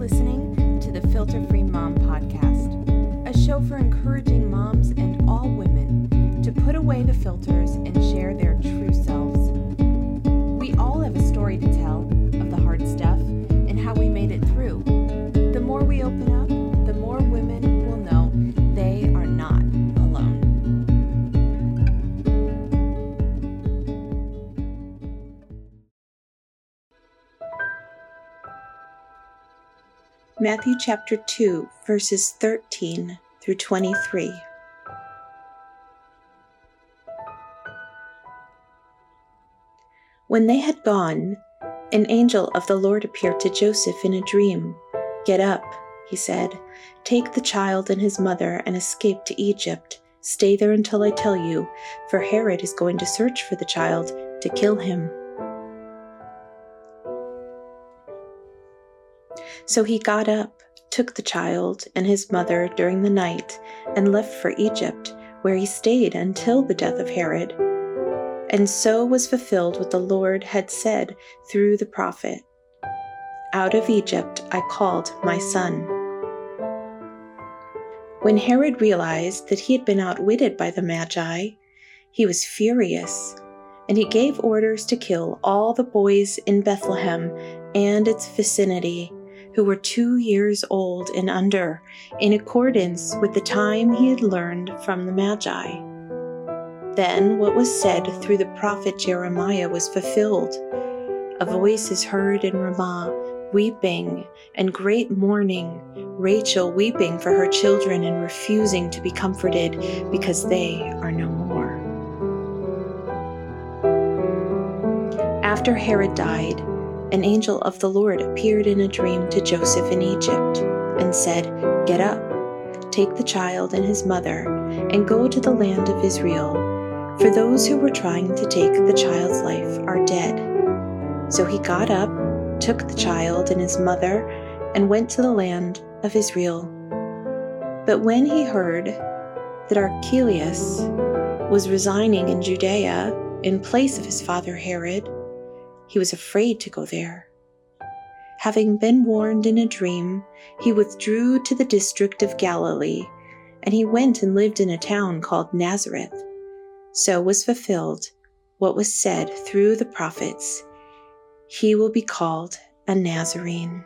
listening to the Filter Free Mom Podcast, a show for encouraging moms and all women to put away the filters and Matthew chapter 2, verses 13 through 23. When they had gone, an angel of the Lord appeared to Joseph in a dream. Get up, he said, take the child and his mother and escape to Egypt. Stay there until I tell you, for Herod is going to search for the child to kill him. So he got up, took the child and his mother during the night, and left for Egypt, where he stayed until the death of Herod. And so was fulfilled what the Lord had said through the prophet Out of Egypt I called my son. When Herod realized that he had been outwitted by the Magi, he was furious, and he gave orders to kill all the boys in Bethlehem and its vicinity who were two years old and under, in accordance with the time he had learned from the Magi. Then what was said through the prophet Jeremiah was fulfilled. A voice is heard in Ramah, weeping and great mourning, Rachel weeping for her children and refusing to be comforted because they are no more. After Herod died, an angel of the Lord appeared in a dream to Joseph in Egypt and said, Get up, take the child and his mother, and go to the land of Israel, for those who were trying to take the child's life are dead. So he got up, took the child and his mother, and went to the land of Israel. But when he heard that Archelaus was resigning in Judea in place of his father Herod, he was afraid to go there. Having been warned in a dream, he withdrew to the district of Galilee, and he went and lived in a town called Nazareth. So was fulfilled what was said through the prophets He will be called a Nazarene.